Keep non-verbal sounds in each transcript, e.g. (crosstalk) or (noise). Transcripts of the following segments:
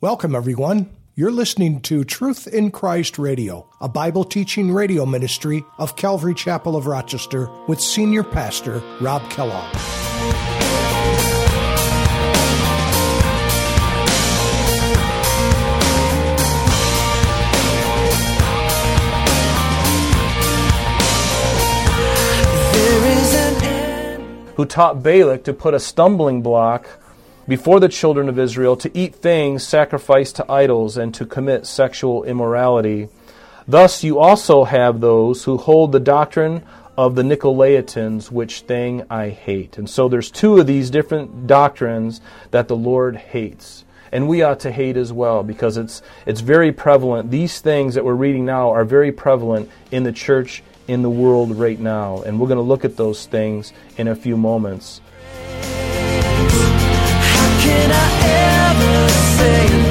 Welcome, everyone. You're listening to Truth in Christ Radio, a Bible teaching radio ministry of Calvary Chapel of Rochester with Senior Pastor Rob Kellogg. Who taught Balak to put a stumbling block before the children of Israel to eat things sacrificed to idols and to commit sexual immorality. Thus you also have those who hold the doctrine of the Nicolaitans, which thing I hate. And so there's two of these different doctrines that the Lord hates. And we ought to hate as well because it's, it's very prevalent. These things that we're reading now are very prevalent in the church, in the world right now. And we're going to look at those things in a few moments can I ever say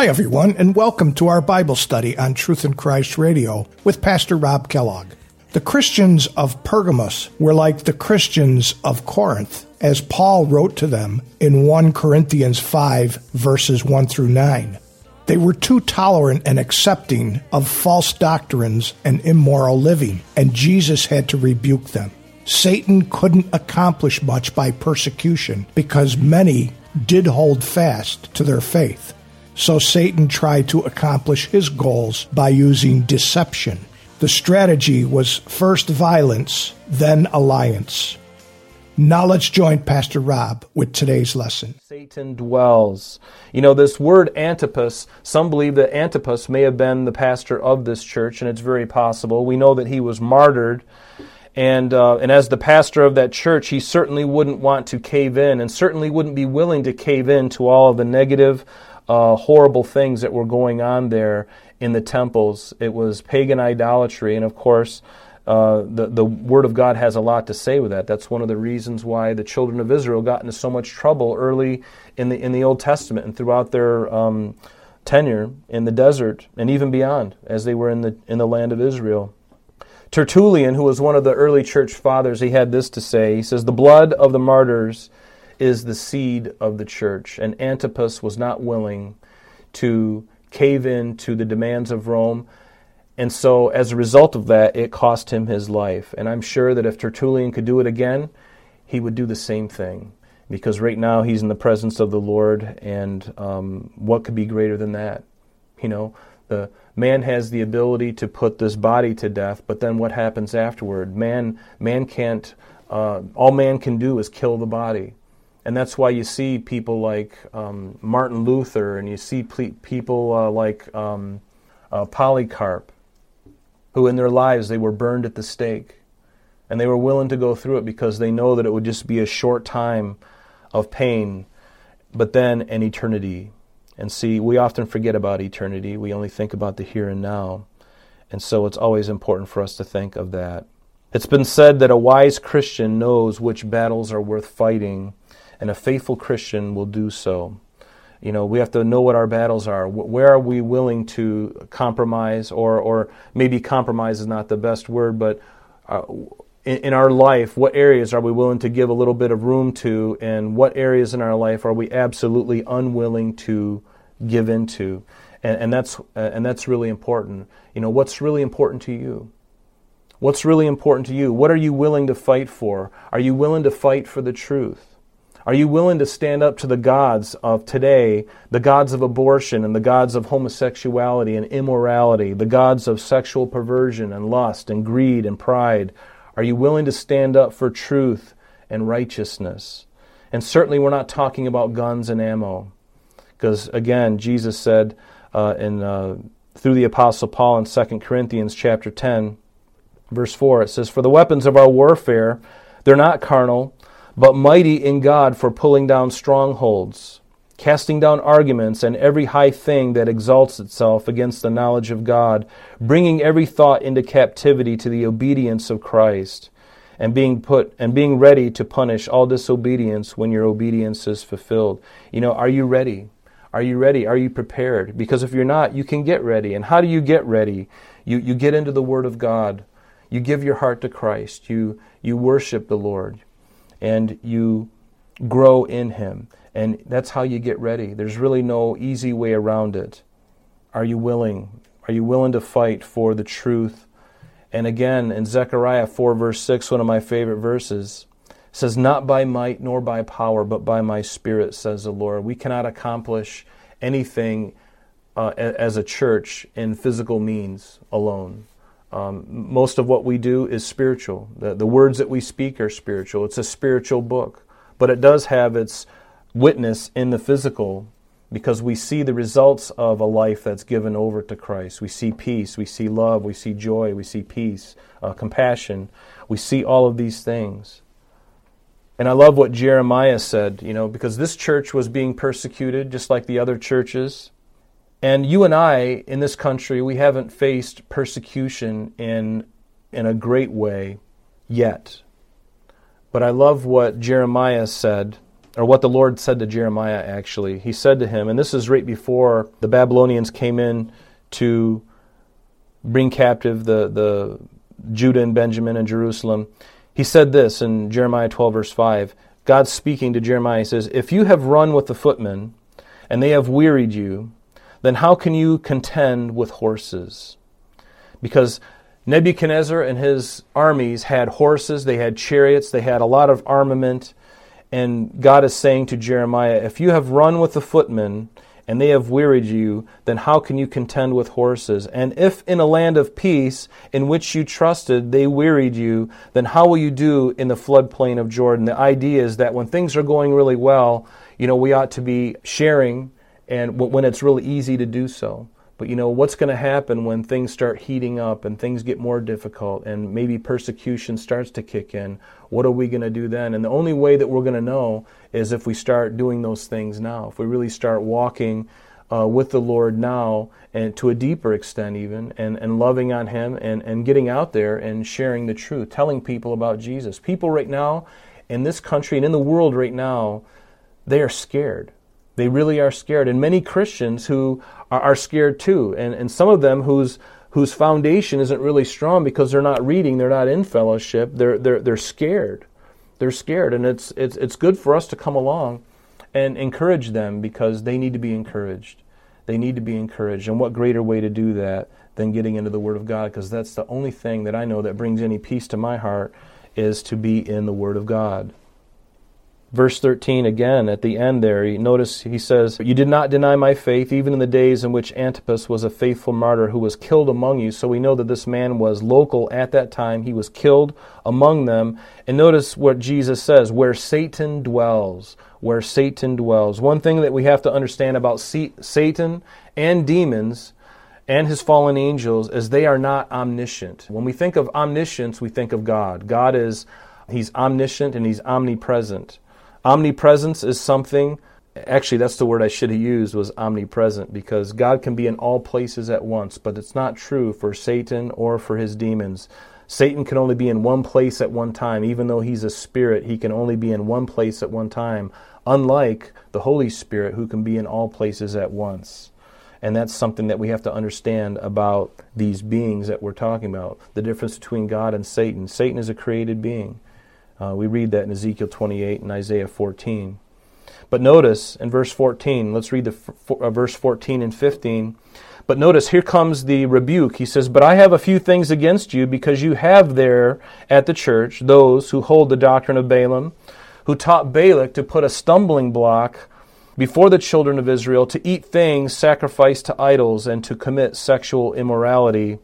Hi, everyone, and welcome to our Bible study on Truth in Christ Radio with Pastor Rob Kellogg. The Christians of Pergamos were like the Christians of Corinth, as Paul wrote to them in 1 Corinthians 5, verses 1 through 9. They were too tolerant and accepting of false doctrines and immoral living, and Jesus had to rebuke them. Satan couldn't accomplish much by persecution because many did hold fast to their faith. So Satan tried to accomplish his goals by using deception. The strategy was first violence, then alliance. Now let's join Pastor Rob with today's lesson. Satan dwells. You know, this word Antipas, some believe that Antipas may have been the pastor of this church, and it's very possible. We know that he was martyred. And, uh, and as the pastor of that church, he certainly wouldn't want to cave in and certainly wouldn't be willing to cave in to all of the negative uh, horrible things that were going on there in the temples. It was pagan idolatry, and of course, uh, the the Word of God has a lot to say with that. That's one of the reasons why the children of Israel got into so much trouble early in the in the Old Testament and throughout their um, tenure in the desert and even beyond, as they were in the in the land of Israel. Tertullian, who was one of the early church fathers, he had this to say. He says, "The blood of the martyrs." Is the seed of the church. And Antipas was not willing to cave in to the demands of Rome. And so, as a result of that, it cost him his life. And I'm sure that if Tertullian could do it again, he would do the same thing. Because right now he's in the presence of the Lord, and um, what could be greater than that? You know, the man has the ability to put this body to death, but then what happens afterward? Man, man can't. Uh, all man can do is kill the body. And that's why you see people like um, Martin Luther and you see ple- people uh, like um, uh, Polycarp, who in their lives they were burned at the stake. And they were willing to go through it because they know that it would just be a short time of pain, but then an eternity. And see, we often forget about eternity. We only think about the here and now. And so it's always important for us to think of that. It's been said that a wise Christian knows which battles are worth fighting and a faithful Christian will do so. You know, we have to know what our battles are. Where are we willing to compromise, or, or maybe compromise is not the best word, but uh, in, in our life, what areas are we willing to give a little bit of room to, and what areas in our life are we absolutely unwilling to give into? And, and that's uh, and that's really important. You know, what's really important to you? What's really important to you? What are you willing to fight for? Are you willing to fight for the truth? Are you willing to stand up to the gods of today, the gods of abortion and the gods of homosexuality and immorality, the gods of sexual perversion and lust and greed and pride? Are you willing to stand up for truth and righteousness? And certainly, we're not talking about guns and ammo. Because, again, Jesus said uh, in, uh, through the Apostle Paul in 2 Corinthians chapter 10, verse 4, it says, For the weapons of our warfare, they're not carnal but mighty in God for pulling down strongholds, casting down arguments and every high thing that exalts itself against the knowledge of God, bringing every thought into captivity to the obedience of Christ, and being put and being ready to punish all disobedience when your obedience is fulfilled. You know, are you ready? Are you ready? Are you prepared? Because if you're not, you can get ready. And how do you get ready? You, you get into the Word of God. You give your heart to Christ. You, you worship the Lord. And you grow in Him. And that's how you get ready. There's really no easy way around it. Are you willing? Are you willing to fight for the truth? And again, in Zechariah 4, verse 6, one of my favorite verses, says, Not by might nor by power, but by my spirit, says the Lord. We cannot accomplish anything uh, as a church in physical means alone. Um, most of what we do is spiritual. The, the words that we speak are spiritual. It's a spiritual book, but it does have its witness in the physical because we see the results of a life that's given over to Christ. We see peace, we see love, we see joy, we see peace, uh, compassion. We see all of these things. And I love what Jeremiah said, you know, because this church was being persecuted just like the other churches. And you and I in this country, we haven't faced persecution in, in a great way yet. But I love what Jeremiah said, or what the Lord said to Jeremiah actually. He said to him, and this is right before the Babylonians came in to bring captive the, the Judah and Benjamin and Jerusalem. He said this in Jeremiah 12, verse 5. God speaking to Jeremiah, says, If you have run with the footmen, and they have wearied you, then how can you contend with horses? Because Nebuchadnezzar and his armies had horses, they had chariots, they had a lot of armament. And God is saying to Jeremiah, If you have run with the footmen, and they have wearied you, then how can you contend with horses? And if in a land of peace in which you trusted they wearied you, then how will you do in the floodplain of Jordan? The idea is that when things are going really well, you know, we ought to be sharing and when it's really easy to do so. But you know, what's going to happen when things start heating up and things get more difficult and maybe persecution starts to kick in? What are we going to do then? And the only way that we're going to know is if we start doing those things now. If we really start walking uh, with the Lord now and to a deeper extent even and, and loving on Him and, and getting out there and sharing the truth, telling people about Jesus. People right now in this country and in the world right now, they are scared. They really are scared. And many Christians who are, are scared too. And, and some of them whose, whose foundation isn't really strong because they're not reading, they're not in fellowship, they're, they're, they're scared. They're scared. And it's, it's, it's good for us to come along and encourage them because they need to be encouraged. They need to be encouraged. And what greater way to do that than getting into the Word of God? Because that's the only thing that I know that brings any peace to my heart is to be in the Word of God. Verse 13 again at the end there, notice he says, You did not deny my faith, even in the days in which Antipas was a faithful martyr who was killed among you. So we know that this man was local at that time. He was killed among them. And notice what Jesus says where Satan dwells. Where Satan dwells. One thing that we have to understand about Satan and demons and his fallen angels is they are not omniscient. When we think of omniscience, we think of God. God is, he's omniscient and he's omnipresent. Omnipresence is something, actually, that's the word I should have used was omnipresent because God can be in all places at once, but it's not true for Satan or for his demons. Satan can only be in one place at one time. Even though he's a spirit, he can only be in one place at one time, unlike the Holy Spirit, who can be in all places at once. And that's something that we have to understand about these beings that we're talking about the difference between God and Satan. Satan is a created being. Uh, we read that in Ezekiel 28 and Isaiah 14. But notice in verse 14, let's read the uh, verse 14 and 15. But notice here comes the rebuke. He says, But I have a few things against you because you have there at the church those who hold the doctrine of Balaam, who taught Balak to put a stumbling block before the children of Israel to eat things sacrificed to idols and to commit sexual immorality.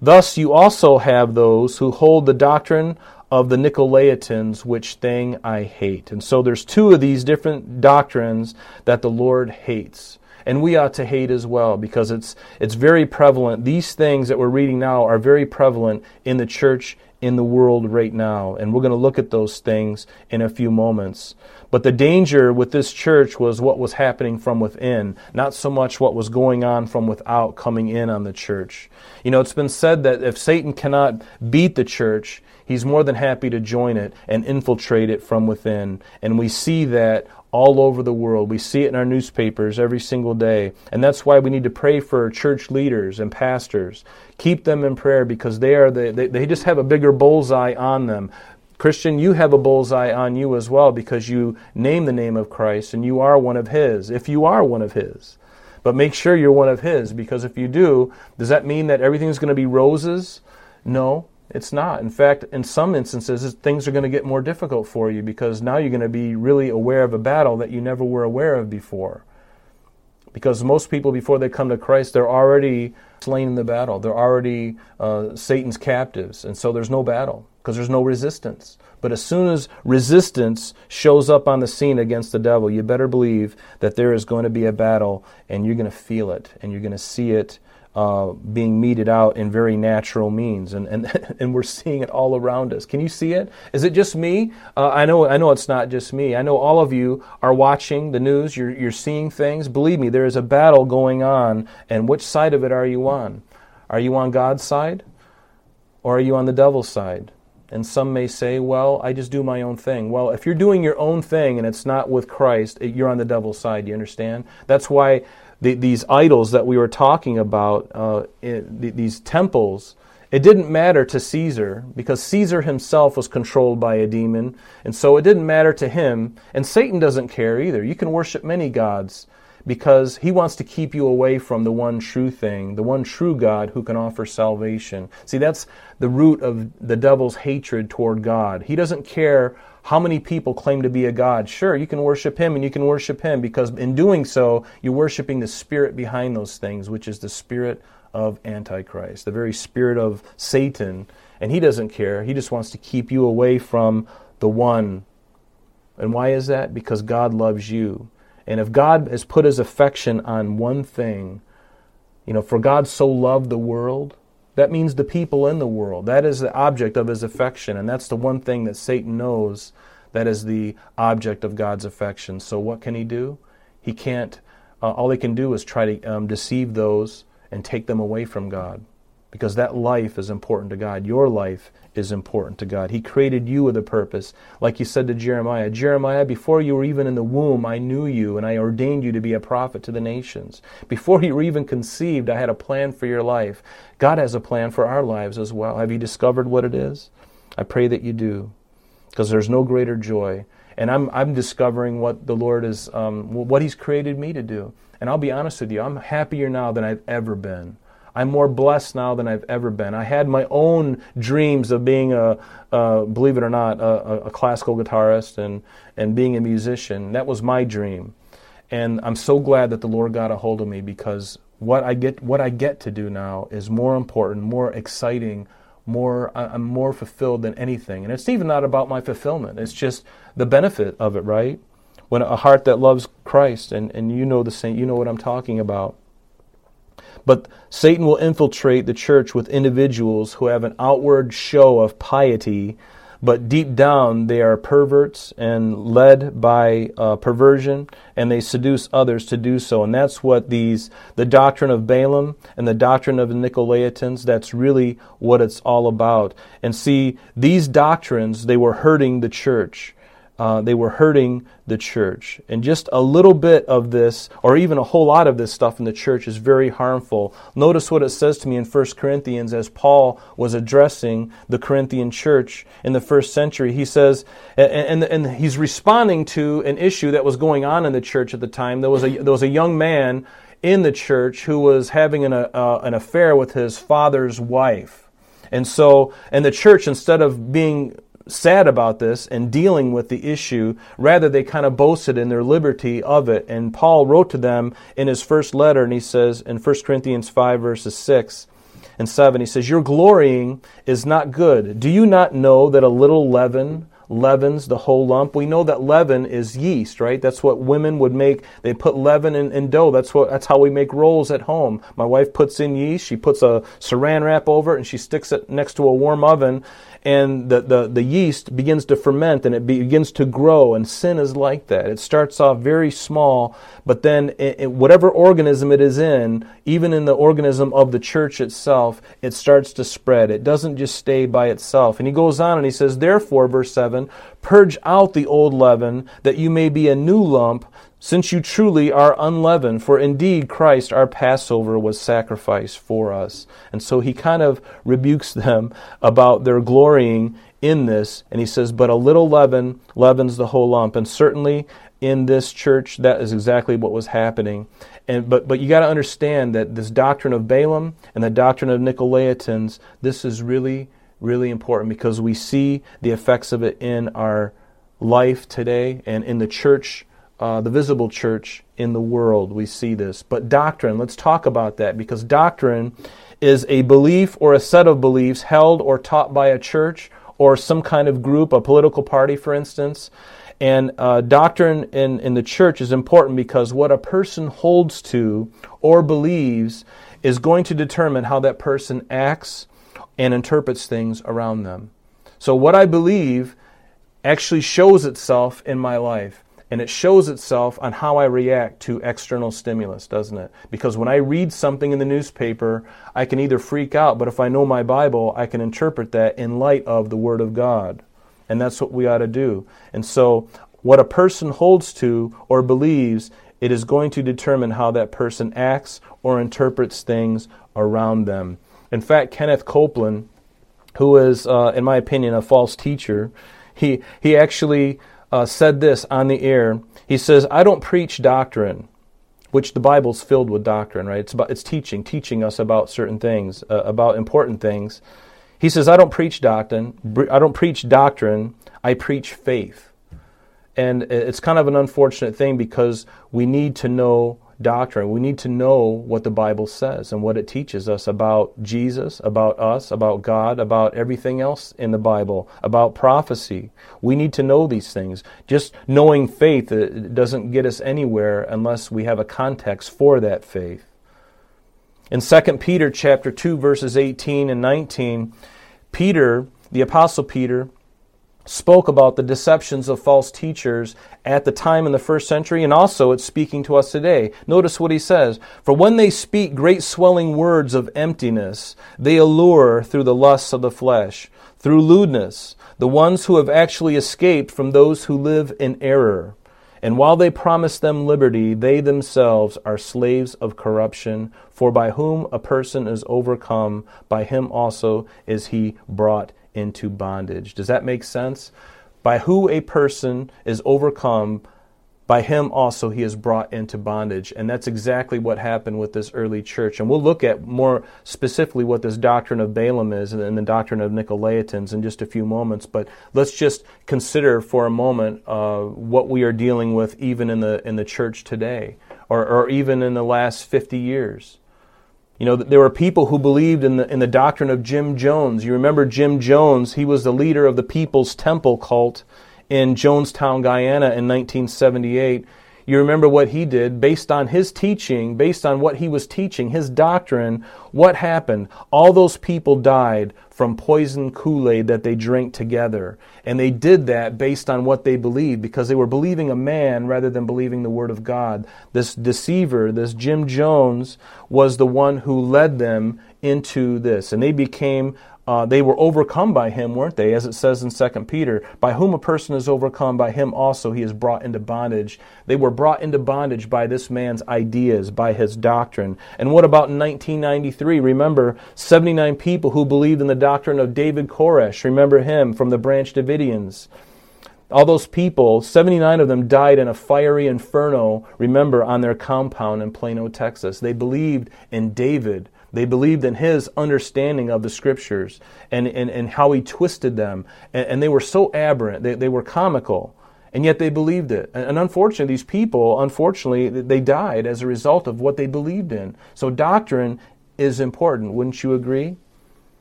Thus you also have those who hold the doctrine of the Nicolaitans, which thing I hate. And so there's two of these different doctrines that the Lord hates. And we ought to hate as well because it's, it's very prevalent. These things that we're reading now are very prevalent in the church in the world right now. And we're going to look at those things in a few moments. But the danger with this church was what was happening from within, not so much what was going on from without coming in on the church. You know, it's been said that if Satan cannot beat the church, he's more than happy to join it and infiltrate it from within. And we see that all over the world. We see it in our newspapers every single day. And that's why we need to pray for church leaders and pastors. Keep them in prayer because they are the, they, they just have a bigger bullseye on them. Christian, you have a bullseye on you as well because you name the name of Christ and you are one of His, if you are one of His. But make sure you're one of His because if you do, does that mean that everything's going to be roses? No. It's not. In fact, in some instances, things are going to get more difficult for you because now you're going to be really aware of a battle that you never were aware of before. Because most people, before they come to Christ, they're already slain in the battle. They're already uh, Satan's captives. And so there's no battle because there's no resistance. But as soon as resistance shows up on the scene against the devil, you better believe that there is going to be a battle and you're going to feel it and you're going to see it uh, being meted out in very natural means, and, and (laughs) and we're seeing it all around us. Can you see it? Is it just me? Uh, I know I know it's not just me. I know all of you are watching the news. You're you're seeing things. Believe me, there is a battle going on, and which side of it are you on? Are you on God's side, or are you on the devil's side? And some may say, well, I just do my own thing. Well, if you're doing your own thing and it's not with Christ, you're on the devil's side. You understand? That's why the, these idols that we were talking about, uh, these temples, it didn't matter to Caesar because Caesar himself was controlled by a demon, and so it didn't matter to him. And Satan doesn't care either. You can worship many gods because he wants to keep you away from the one true thing, the one true God who can offer salvation. See, that's the root of the devil's hatred toward God. He doesn't care how many people claim to be a God? Sure, you can worship Him and you can worship Him because in doing so, you're worshiping the spirit behind those things, which is the spirit of Antichrist, the very spirit of Satan. And He doesn't care. He just wants to keep you away from the one. And why is that? Because God loves you. And if God has put His affection on one thing, you know, for God so loved the world that means the people in the world. That is the object of his affection. And that's the one thing that Satan knows that is the object of God's affection. So what can he do? He can't, uh, all he can do is try to um, deceive those and take them away from God because that life is important to God. Your life is important to God. He created you with a purpose. Like he said to Jeremiah Jeremiah, before you were even in the womb, I knew you and I ordained you to be a prophet to the nations. Before you were even conceived, I had a plan for your life. God has a plan for our lives as well. Have you discovered what it is? I pray that you do because there's no greater joy. And I'm, I'm discovering what the Lord is, um, what He's created me to do. And I'll be honest with you, I'm happier now than I've ever been. I'm more blessed now than I've ever been. I had my own dreams of being a, believe it or not, a, a, classical guitarist and, and being a musician. That was my dream. And I'm so glad that the Lord got a hold of me because what I get, what I get to do now is more important, more exciting, more, I'm more fulfilled than anything. And it's even not about my fulfillment. It's just the benefit of it, right? When a heart that loves Christ, and, and you know the same, you know what I'm talking about but Satan will infiltrate the church with individuals who have an outward show of piety, but deep down they are perverts and led by uh, perversion, and they seduce others to do so. And that's what these, the doctrine of Balaam and the doctrine of the Nicolaitans, that's really what it's all about. And see, these doctrines, they were hurting the church uh, they were hurting the church. And just a little bit of this, or even a whole lot of this stuff in the church, is very harmful. Notice what it says to me in 1 Corinthians as Paul was addressing the Corinthian church in the first century. He says, and, and, and he's responding to an issue that was going on in the church at the time. There was a, there was a young man in the church who was having an, an affair with his father's wife. And so, and the church, instead of being sad about this and dealing with the issue. Rather, they kind of boasted in their liberty of it. And Paul wrote to them in his first letter, and he says in 1 Corinthians 5, verses 6 and 7, he says, Your glorying is not good. Do you not know that a little leaven leavens the whole lump. We know that leaven is yeast, right? That's what women would make. They put leaven in, in, dough. That's what. That's how we make rolls at home. My wife puts in yeast. She puts a saran wrap over it and she sticks it next to a warm oven, and the, the, the yeast begins to ferment and it begins to grow. And sin is like that. It starts off very small, but then it, it, whatever organism it is in, even in the organism of the church itself, it starts to spread. It doesn't just stay by itself. And he goes on and he says, Therefore, verse 7, purge out the old leaven, that you may be a new lump since you truly are unleavened, for indeed Christ, our Passover, was sacrificed for us. And so he kind of rebukes them about their glorying in this, and he says, But a little leaven leavens the whole lump. And certainly in this church, that is exactly what was happening. And, but, but you got to understand that this doctrine of Balaam and the doctrine of Nicolaitans, this is really, really important because we see the effects of it in our life today and in the church uh, the visible church in the world. We see this. But doctrine, let's talk about that because doctrine is a belief or a set of beliefs held or taught by a church or some kind of group, a political party, for instance. And uh, doctrine in, in the church is important because what a person holds to or believes is going to determine how that person acts and interprets things around them. So, what I believe actually shows itself in my life. And it shows itself on how I react to external stimulus, doesn't it? Because when I read something in the newspaper, I can either freak out, but if I know my Bible, I can interpret that in light of the Word of God. And that's what we ought to do. And so, what a person holds to or believes, it is going to determine how that person acts or interprets things around them. In fact, Kenneth Copeland, who is, uh, in my opinion, a false teacher, he, he actually uh, said this on the air. He says, I don't preach doctrine, which the Bible's filled with doctrine, right? It's, about, it's teaching, teaching us about certain things, uh, about important things. He says, I don't preach doctrine. I don't preach doctrine. I preach faith. And it's kind of an unfortunate thing because we need to know doctrine. We need to know what the Bible says and what it teaches us about Jesus, about us, about God, about everything else in the Bible, about prophecy. We need to know these things. Just knowing faith doesn't get us anywhere unless we have a context for that faith. In 2 Peter chapter 2 verses 18 and 19, Peter, the apostle Peter, spoke about the deceptions of false teachers at the time in the first century, and also it's speaking to us today. Notice what he says For when they speak great swelling words of emptiness, they allure through the lusts of the flesh, through lewdness, the ones who have actually escaped from those who live in error. And while they promise them liberty, they themselves are slaves of corruption. For by whom a person is overcome, by him also is he brought into bondage. Does that make sense? By who a person is overcome, by him also he is brought into bondage. And that's exactly what happened with this early church. And we'll look at more specifically what this doctrine of Balaam is and the doctrine of Nicolaitans in just a few moments. But let's just consider for a moment uh, what we are dealing with even in the, in the church today or, or even in the last 50 years. You know, there were people who believed in the, in the doctrine of Jim Jones. You remember Jim Jones, he was the leader of the People's Temple cult in Jonestown, Guyana in 1978. You remember what he did based on his teaching, based on what he was teaching, his doctrine. What happened? All those people died from poison Kool Aid that they drank together. And they did that based on what they believed because they were believing a man rather than believing the Word of God. This deceiver, this Jim Jones, was the one who led them into this. And they became uh, they were overcome by him, weren't they? As it says in 2 Peter, by whom a person is overcome, by him also he is brought into bondage. They were brought into bondage by this man's ideas, by his doctrine. And what about in 1993? Remember, 79 people who believed in the doctrine of David Koresh. Remember him from the Branch Davidians. All those people, 79 of them died in a fiery inferno, remember, on their compound in Plano, Texas. They believed in David they believed in his understanding of the scriptures and, and, and how he twisted them. And, and they were so aberrant, they, they were comical, and yet they believed it. And, unfortunately, these people, unfortunately, they died as a result of what they believed in. So doctrine is important, wouldn't you agree?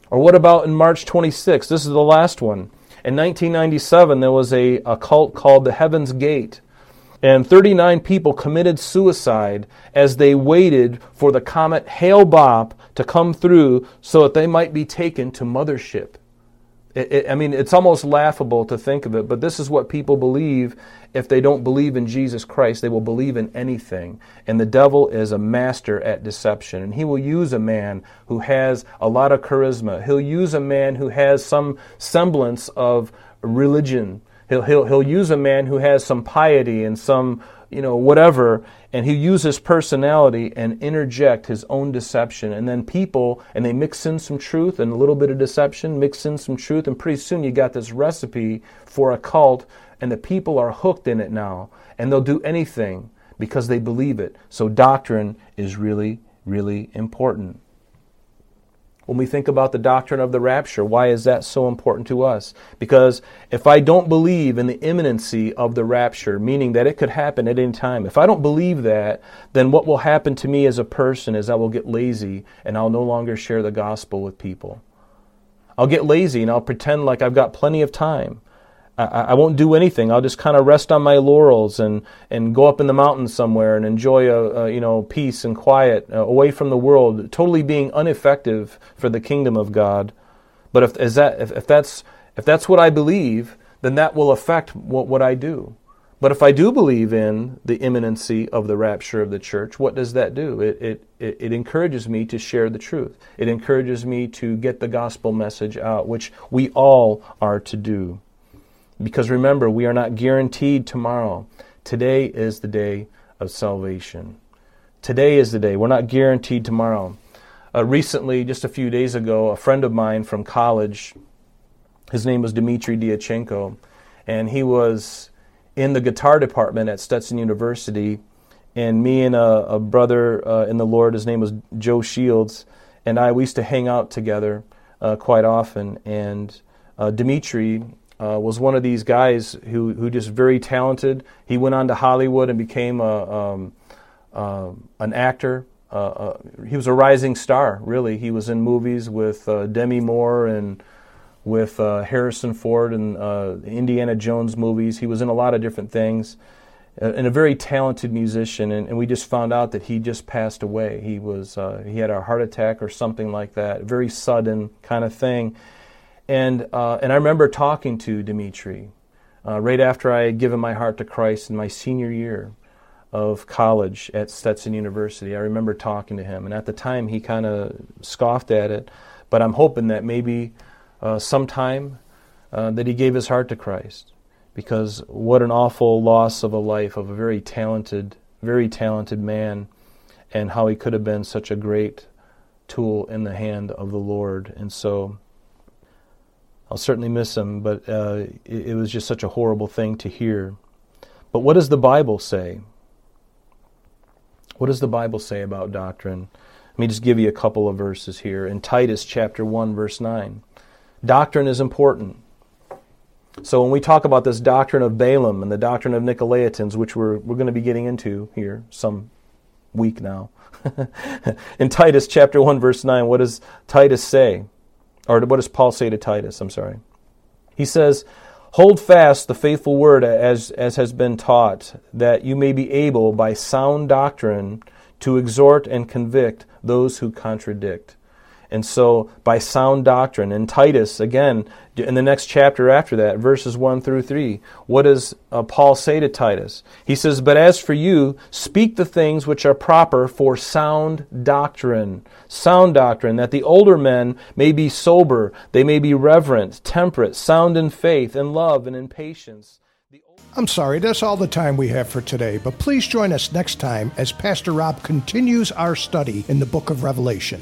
Or what about in March 26? This is the last one. In 1997, there was a, a cult called the Heaven's Gate. And 39 people committed suicide as they waited for the comet Hale Bopp to come through so that they might be taken to mothership. It, it, I mean, it's almost laughable to think of it, but this is what people believe. If they don't believe in Jesus Christ, they will believe in anything. And the devil is a master at deception. And he will use a man who has a lot of charisma. He'll use a man who has some semblance of religion. He'll, he'll, he'll use a man who has some piety and some you know, whatever, and he uses personality and interject his own deception. And then people, and they mix in some truth and a little bit of deception, mix in some truth, and pretty soon you got this recipe for a cult, and the people are hooked in it now. And they'll do anything because they believe it. So doctrine is really, really important. When we think about the doctrine of the rapture, why is that so important to us? Because if I don't believe in the imminency of the rapture, meaning that it could happen at any time, if I don't believe that, then what will happen to me as a person is I will get lazy and I'll no longer share the gospel with people. I'll get lazy and I'll pretend like I've got plenty of time. I, I won't do anything. I'll just kind of rest on my laurels and, and go up in the mountains somewhere and enjoy a, a you know peace and quiet uh, away from the world, totally being ineffective for the kingdom of God. But if is that if, if that's if that's what I believe, then that will affect what, what I do. But if I do believe in the imminency of the rapture of the church, what does that do? It, it, it, it, encourages me to share the truth. It encourages me to get the gospel message out, which we all are to do. Because remember, we are not guaranteed tomorrow. Today is the day of salvation. Today is the day. We're not guaranteed tomorrow. Uh, recently, just a few days ago, a friend of mine from college, his name was Dimitri Diatchenko, and he was in the guitar department at Stetson University. And me and a, a brother uh, in the Lord, his name was Joe Shields, and I, we used to hang out together uh, quite often. And uh, Dimitri uh, was one of these guys who who just very talented. He went on to Hollywood and became a um, uh, an actor. Uh, uh he was a rising star, really. He was in movies with uh, Demi Moore and with uh, Harrison Ford and Indiana Jones movies. He was in a lot of different things, and a very talented musician. And, and, we just found out that he just passed away. He was he had a heart attack or something like that, very sudden kind of thing and, uh, and I remember talking to Dimitri uh, right after I had given my heart to Christ in my senior year of college at Stetson University. I remember talking to him, and at the time he kind of scoffed at it, but I'm hoping that maybe uh, sometime uh, that he gave his heart to Christ, because what an awful loss of a life of a very talented, very talented man, and how he could have been such a great tool in the hand of the Lord. And so I'll certainly miss him, but uh, it, it was just such a horrible thing to hear. But what does the Bible say? What does the Bible say about doctrine? Let me just give you a couple of verses here. In Titus chapter 1 verse 9. Doctrine is important. So when we talk about this doctrine of Balaam and the doctrine of Nicolaitans, which we're, we're going to be getting into here some week now. (laughs) in Titus chapter 1 verse 9, what does Titus say? Or what does Paul say to Titus? I'm sorry. He says, Hold fast the faithful word as, as has been taught, that you may be able by sound doctrine to exhort and convict those who contradict. And so, by sound doctrine, and Titus, again, in the next chapter after that, verses 1 through 3, what does uh, Paul say to Titus? He says, But as for you, speak the things which are proper for sound doctrine. Sound doctrine, that the older men may be sober, they may be reverent, temperate, sound in faith, in love, and in patience. I'm sorry, that's all the time we have for today, but please join us next time as Pastor Rob continues our study in the book of Revelation.